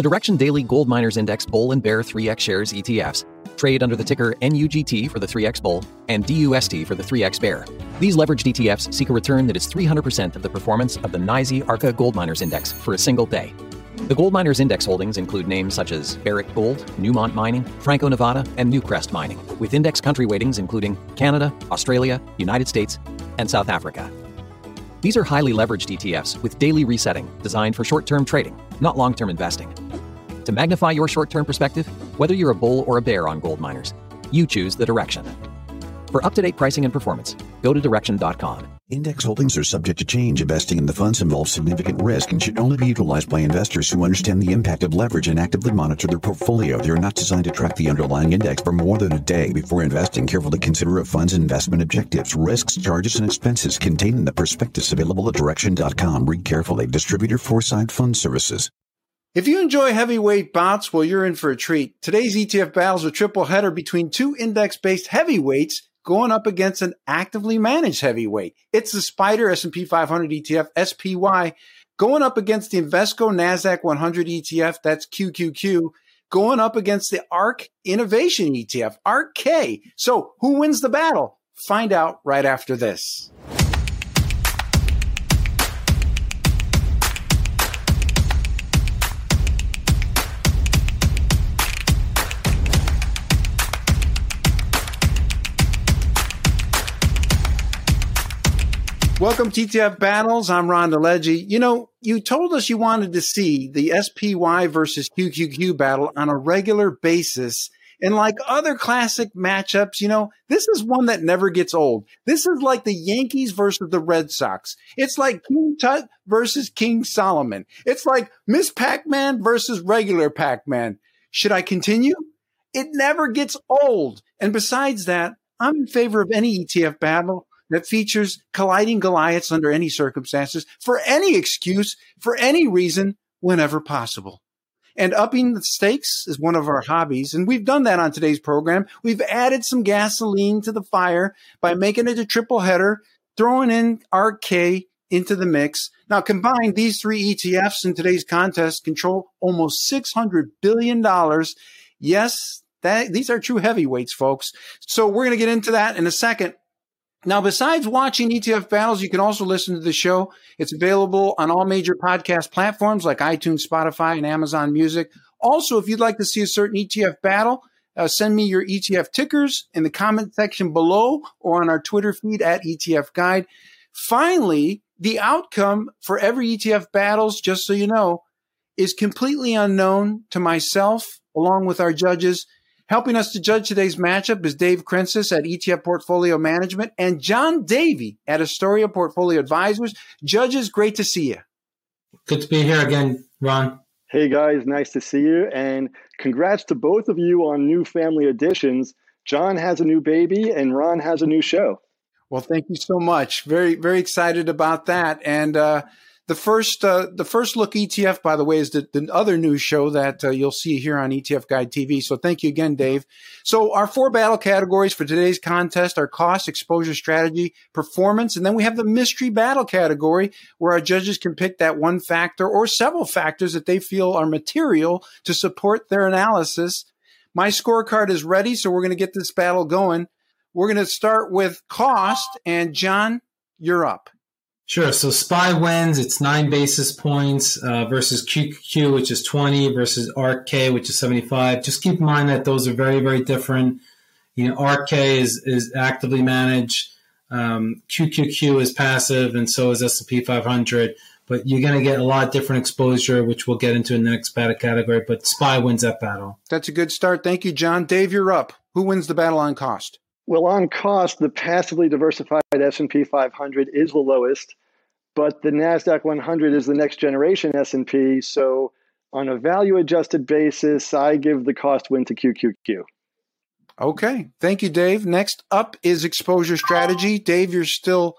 The Direxion Daily Gold Miners Index Bull and Bear 3X shares ETFs trade under the ticker NUGT for the 3X Bull and DUST for the 3X Bear. These leveraged ETFs seek a return that is 300% of the performance of the NYSE Arca Gold Miners Index for a single day. The Gold Miners Index holdings include names such as Barrick Gold, Newmont Mining, Franco Nevada, and Newcrest Mining, with index country weightings including Canada, Australia, United States, and South Africa. These are highly leveraged ETFs with daily resetting designed for short term trading, not long term investing. To magnify your short term perspective, whether you're a bull or a bear on gold miners, you choose the direction. For up to date pricing and performance, go to direxion.com. Index holdings are subject to change. Investing in the funds involves significant risk and should only be utilized by investors who understand the impact of leverage and actively monitor their portfolio. They are not designed to track the underlying index for more than a day. Before investing, carefully consider a fund's investment objectives, risks, charges, and expenses contained in the prospectus available at direxion.com. Read carefully. Distributor Foreside Fund Services. If you enjoy heavyweight bouts, well, you're in for a treat. Today's ETF battles a triple header between two index-based heavyweights going up against an actively managed heavyweight. It's the SPDR S&P 500 ETF, SPY, going up against the Invesco NASDAQ 100 ETF, that's QQQ, going up against the ARK Innovation ETF, ARK-K. So who wins the battle? Find out right after this. Welcome to ETF Battles. I'm Ron DeLegge. You know, you told us you wanted to see the SPY versus QQQ battle on a regular basis. And like other classic matchups, you know, this is one that never gets old. This is like the Yankees versus the Red Sox. It's like King Tut versus King Solomon. It's like Miss Pac-Man versus regular Pac-Man. Should I continue? It never gets old. And besides that, I'm in favor of any ETF battle that features colliding Goliaths under any circumstances, for any excuse, for any reason, whenever possible. And upping the stakes is one of our hobbies. And we've done that on today's program. We've added some gasoline to the fire by making it a triple header, throwing in ARK-K into the mix. Now, combined, these three ETFs in today's contest control almost $600 billion. Yes, that, these are true heavyweights, folks. So we're going to get into that in a second. Now, besides watching ETF battles, you can also listen to the show. It's available on all major podcast platforms like iTunes, Spotify, and Amazon Music. Also, if you'd like to see a certain ETF battle, uh, send me your ETF tickers in the comment section below or on our Twitter feed at ETF Guide. Finally, the outcome for every ETF battles, just so you know, is completely unknown to myself along with our judges Helping us to judge today's matchup is Dave Krensis at ETF Portfolio Management and John Davi at Astoria Portfolio Advisors. Judges, great to see you. Good to be here again, Ron. Hey guys, nice to see you. And congrats to both of you on new family additions. John has a new baby and Ron has a new show. Well, thank you so much. Very, very excited about that. And, uh, the first, uh, the first look ETF, by the way, is the, the other news show that uh, you'll see here on ETF Guide TV. So thank you again, Dave. So our four battle categories for today's contest are cost, exposure, strategy, performance, and then we have the mystery battle category where our judges can pick that one factor or several factors that they feel are material to support their analysis. My scorecard is ready, so we're going to get this battle going. We're going to start with cost, and John, you're up. Sure. So SPY wins. It's nine basis points uh, versus QQ, which is 20, versus ARK-K, which is 75. Just keep in mind that those are very, very different. You know, ARK-K is, is actively managed. Um, QQQ is passive, and so is S&P 500. But you're going to get a lot different exposure, which we'll get into in the next battle category. But SPY wins that battle. That's a good start. Thank you, John. Dave, you're up. Who wins the battle on cost? Well, on cost, the passively diversified S&P 500 is the lowest, but the Nasdaq 100 is the next generation S&P. So, on a value adjusted basis, I give the cost win to QQQ. Okay, thank you, Dave. Next up is exposure strategy. Dave, you're still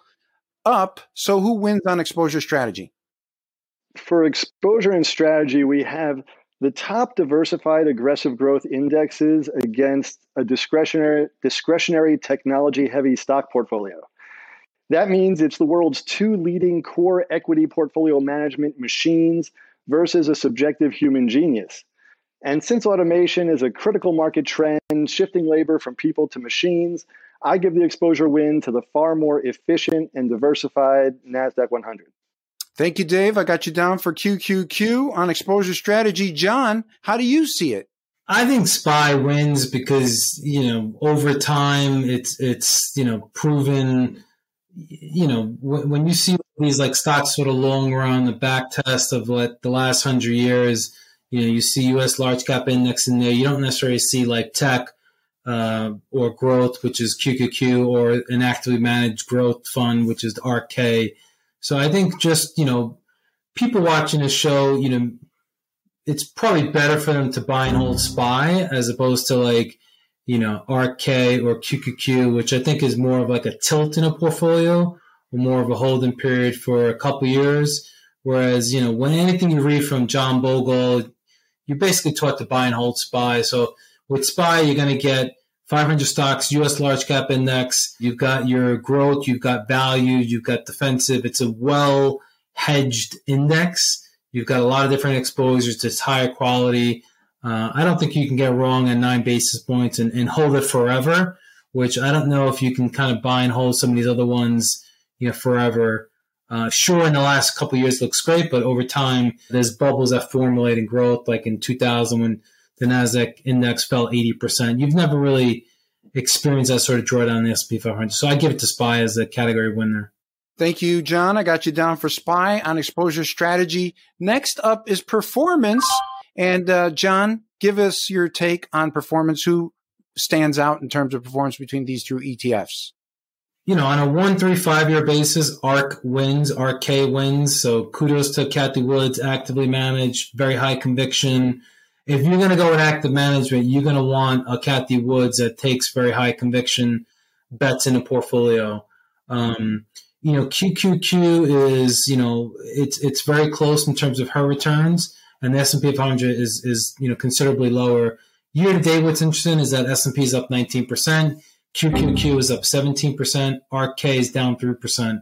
up. So, who wins on exposure strategy? For exposure and strategy, we have the top diversified aggressive growth indexes against a discretionary discretionary technology heavy stock portfolio. That means it's the world's two leading core equity portfolio management machines versus a subjective human genius. And since automation is a critical market trend, shifting labor from people to machines, I give the exposure win to the far more efficient and diversified NASDAQ 100. Thank you, Dave. I got you down for QQQ on exposure strategy. John, how do you see it? I think SPY wins because you know over time it's it's you know proven. You know when you see these like stocks sort of long run the back test of like the last hundred years, you know you see U.S. large cap index in there. You don't necessarily see like tech uh, or growth, which is QQQ, or an actively managed growth fund, which is the RK. So I think just you know people watching the show, you know it's probably better for them to buy and hold SPY as opposed to like, you know, RK or QQQ, which I think is more of like a tilt in a portfolio or more of a holding period for a couple years. Whereas, you know, when anything you read from John Bogle, you're basically taught to buy and hold SPY. So with SPY, you're going to get 500 stocks, US large cap index. You've got your growth, you've got value, you've got defensive. It's a well hedged index. You've got a lot of different exposures. It's higher quality. Uh, I don't think you can get wrong at nine basis points and, and hold it forever, which I don't know if you can kind of buy and hold some of these other ones, you know, forever. Uh, sure, in the last couple years looks great, but over time, there's bubbles that formulate in growth, like in 2000 when the Nasdaq index fell 80%. You've never really experienced that sort of drawdown in the S&P 500. So I give it to SPY as a category winner. Thank you, John. I got you down for SPY on exposure strategy. Next up is performance. And uh, John, give us your take on performance. Who stands out in terms of performance between these two ETFs? You know, on a one, three, five year basis, ARK wins, RK wins. So kudos to Cathie Woods, actively managed, very high conviction. If you're going to go with active management, you're going to want a Cathie Woods that takes very high conviction bets in a portfolio. Um, you know, QQQ is, you know, it's it's very close in terms of her returns, and the S and P 500 is is you know considerably lower. Year to date, what's interesting is that S and P is up 19 percent, QQQ is up 17 percent, RK is down three percent.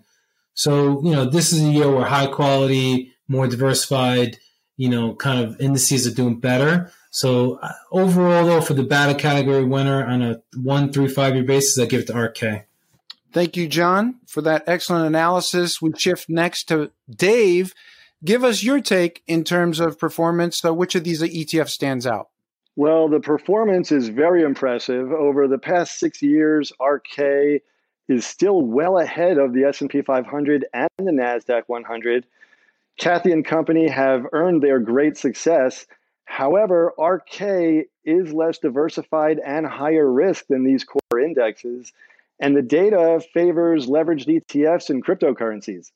So you know, this is a year where high quality, more diversified, you know, kind of indices are doing better. So uh, overall, though, for the beta category winner on a one, three, five year basis, I give it to RK. Thank you, John, for that excellent analysis. We shift next to Dave. Give us your take in terms of performance. So, which of these ETF stands out? Well, the performance is very impressive. Over the past six years, RK is still well ahead of the S&P 500 and the Nasdaq 100. Cathie and company have earned their great success. However, RK is less diversified and higher risk than these core indexes and the data favors leveraged ETFs and cryptocurrencies.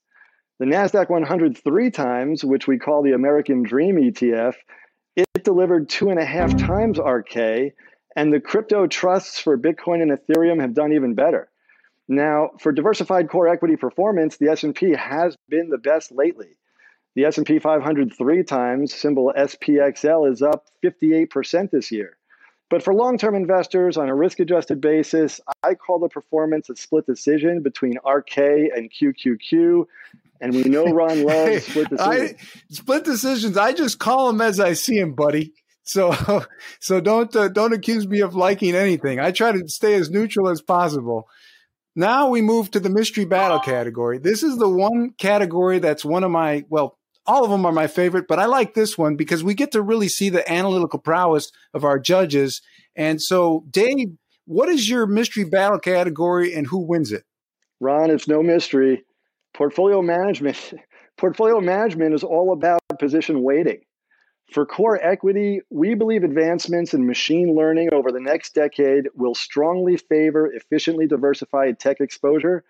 The NASDAQ 100 three times, which we call the American Dream ETF, it delivered two and a half times RK, and the crypto trusts for Bitcoin and Ethereum have done even better. Now, for diversified core equity performance, the S&P has been the best lately. The S&P 500 three times, symbol SPXL, is up 58% this year. But for long term investors on a risk adjusted basis, I call the performance a split decision between RK and QQQ. And we know Ron loves split decisions. I, split decisions. I just call them as I see them, buddy. So, so don't uh, don't accuse me of liking anything. I try to stay as neutral as possible. Now we move to the mystery battle category. This is the one category that's one of my well, all of them are my favorite, but I like this one because we get to really see the analytical prowess of our judges. And so, Dave, what is your mystery battle category and who wins it? Ron, it's no mystery. Portfolio management. Portfolio management is all about position weighting. For core equity, we believe advancements in machine learning over the next decade will strongly favor efficiently diversified tech exposure.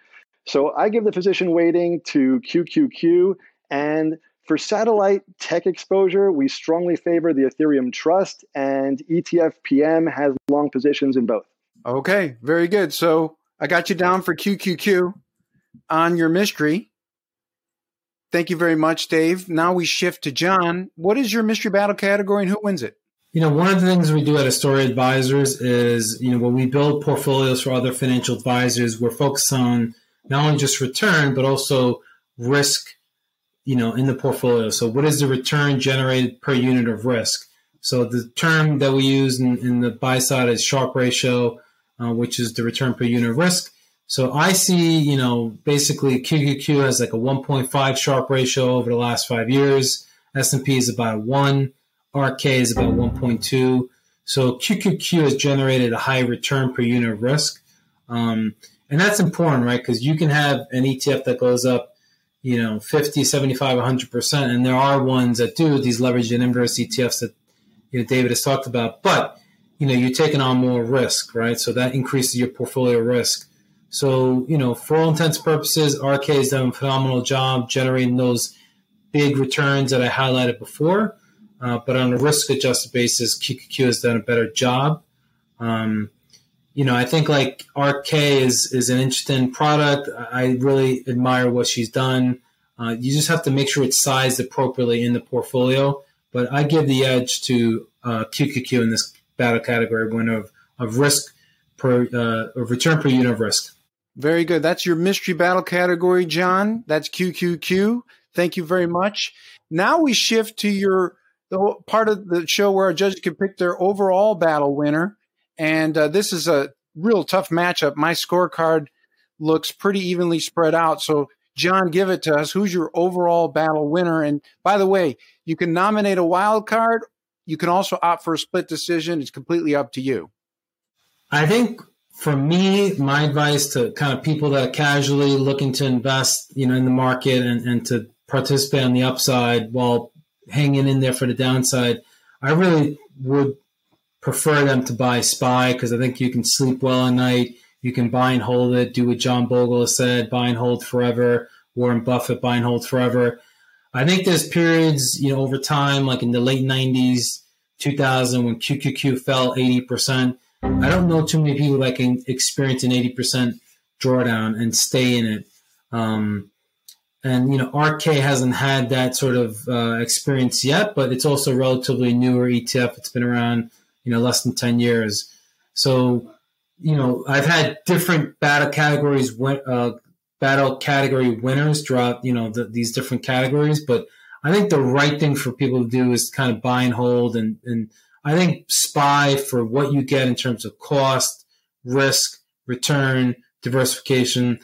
So I give the position weighting to QQQ and for satellite tech exposure, we strongly favor the Ethereum Trust, and ETF PM has long positions in both. Okay, very good. So I got you down for QQQ on your mystery. Thank you very much, Dave. Now we shift to John. What is your mystery battle category and who wins it? You know, one of the things we do at Astoria Advisors is, you know, when we build portfolios for other financial advisors, we're focused on not only just return, but also risk you know, in the portfolio. So what is the return generated per unit of risk? So the term that we use in, in the buy side is Sharpe ratio, uh, which is the return per unit of risk. So I see, you know, basically QQQ has like a 1.5 Sharpe ratio over the last five years. S&P is about one. RK is about 1.2. So QQQ has generated a high return per unit of risk. Um, and that's important, right? Because you can have an ETF that goes up, you know, 50, 75, 100%. And there are ones that do these leveraged and inverse ETFs that you know, David has talked about. But, you know, you're taking on more risk, right? So that increases your portfolio risk. So, you know, for all intents and purposes, RK has done a phenomenal job generating those big returns that I highlighted before. Uh, but on a risk adjusted basis, QQQ has done a better job. Um, you know, I think like RK is is an interesting product. I really admire what she's done. Uh, you just have to make sure it's sized appropriately in the portfolio. But I give the edge to uh, QQQ in this battle category one of, of risk per uh, of return per unit of risk. Very good. That's your mystery battle category, John. That's QQQ. Thank you very much. Now we shift to your the part of the show where our judges can pick their overall battle winner. And uh, this is a real tough matchup. My scorecard looks pretty evenly spread out. So, John, give it to us. Who's your overall battle winner? And by the way, you can nominate a wild card. You can also opt for a split decision. It's completely up to you. I think for me, my advice to kind of people that are casually looking to invest, you know, in the market and, and to participate on the upside while hanging in there for the downside, I really would prefer them to buy SPY because I think you can sleep well at night. You can buy and hold it, do what John Bogle has said, buy and hold forever. Warren Buffett, buy and hold forever. I think there's periods, you know, over time, like in the late 90s, 2000, when QQQ fell 80%. I don't know too many people that can experience an 80% drawdown and stay in it. Um, and you know, RK hasn't had that sort of uh, experience yet, but it's also relatively newer ETF. It's been around, you know, less than ten years. So, you know, I've had different battle categories, uh, battle category winners throughout, you know, the, these different categories. But I think the right thing for people to do is kind of buy and hold, and and I think SPY for what you get in terms of cost, risk, return, diversification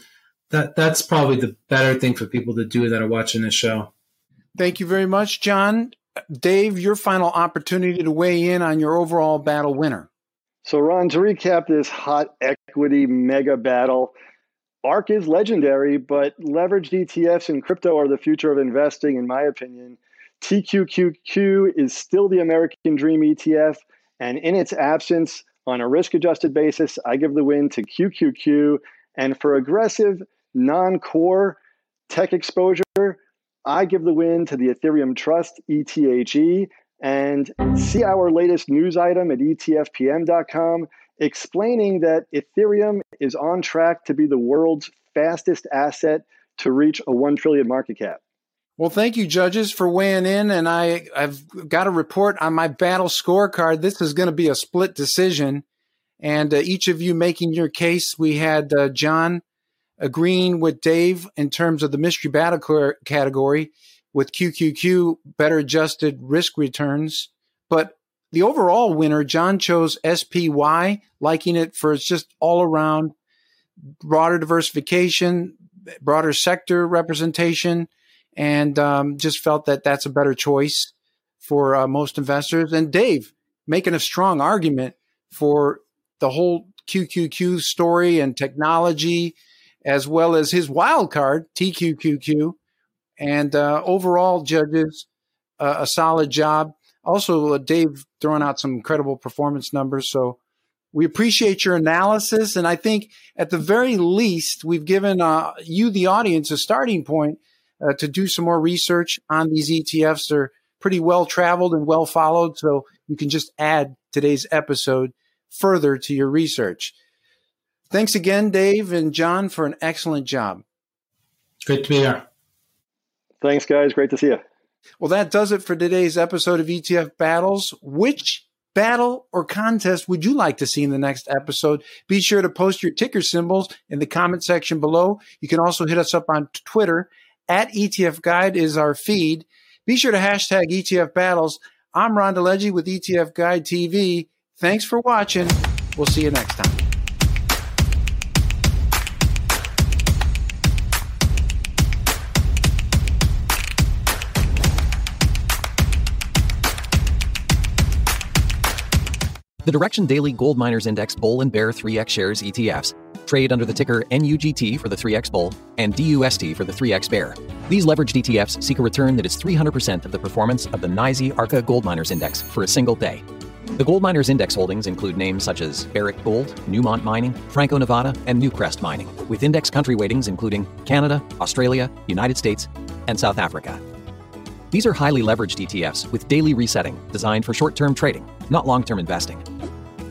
that that's probably the better thing for people to do that are watching this show. Thank you very much, John. Dave, your final opportunity to weigh in on your overall battle winner. So, Ron, to recap this hot equity mega battle, ARK is legendary, but leveraged ETFs and crypto are the future of investing, in my opinion. TQQQ is still the American Dream ETF, and in its absence, on a risk adjusted basis, I give the win to QQQ. And for aggressive, non core tech exposure, I give the win to the Ethereum Trust, ETHE, and see our latest news item at etfpm.com explaining that Ethereum is on track to be the world's fastest asset to reach a 1 trillion market cap. Well, thank you, judges, for weighing in. And I, I've got a report on my battle scorecard. This is going to be a split decision. And uh, each of you making your case. We had uh, John agreeing with Dave in terms of the mystery battle category with QQQ better adjusted risk returns. But the overall winner, John chose SPY, liking it for its just all around broader diversification, broader sector representation, and um, just felt that that's a better choice for uh, most investors. And Dave making a strong argument for the whole QQQ story and technology as well as his wild card, TQQQ. And uh, overall, judges, uh, a solid job. Also, uh, Dave throwing out some incredible performance numbers. So we appreciate your analysis. And I think at the very least, we've given uh, you, the audience, a starting point uh, to do some more research on these ETFs. They're pretty well traveled and well followed. So you can just add today's episode further to your research. Thanks again, Dave and John, for an excellent job. Great to be here. Thanks, guys. Great to see you. Well, that does it for today's episode of ETF Battles. Which battle or contest would you like to see in the next episode? Be sure to post your ticker symbols in the comment section below. You can also hit us up on Twitter At ETF Guide is our feed. Be sure to hashtag ETF Battles. I'm Ron DeLegge with ETF Guide TV. Thanks for watching. We'll see you next time. The Direxion Daily Gold Miners Index Bull and Bear 3X shares ETFs trade under the ticker NUGT for the 3X Bull and DUST for the 3X Bear. These leveraged ETFs seek a return that is 300% of the performance of the NYSE Arca Gold Miners Index for a single day. The Gold Miners Index holdings include names such as Barrick Gold, Newmont Mining, Franco Nevada, and Newcrest Mining, with index country weightings including Canada, Australia, United States, and South Africa. These are highly leveraged ETFs with daily resetting designed for short term trading, not long term investing.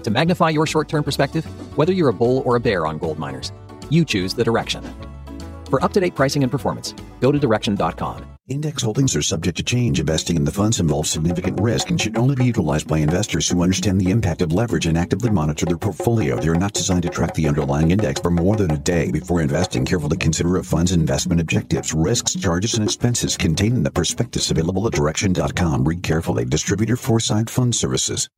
To magnify your short term perspective, whether you're a bull or a bear on gold miners, you choose the direction. For up to date pricing and performance, go to direxion.com. Index holdings are subject to change. Investing in the funds involves significant risk and should only be utilized by investors who understand the impact of leverage and actively monitor their portfolio. They are not designed to track the underlying index for more than a day. Before investing, carefully consider a fund's investment objectives, risks, charges, and expenses contained in the prospectus available at direxion.com. Read carefully. Distributor Foreside Fund Services.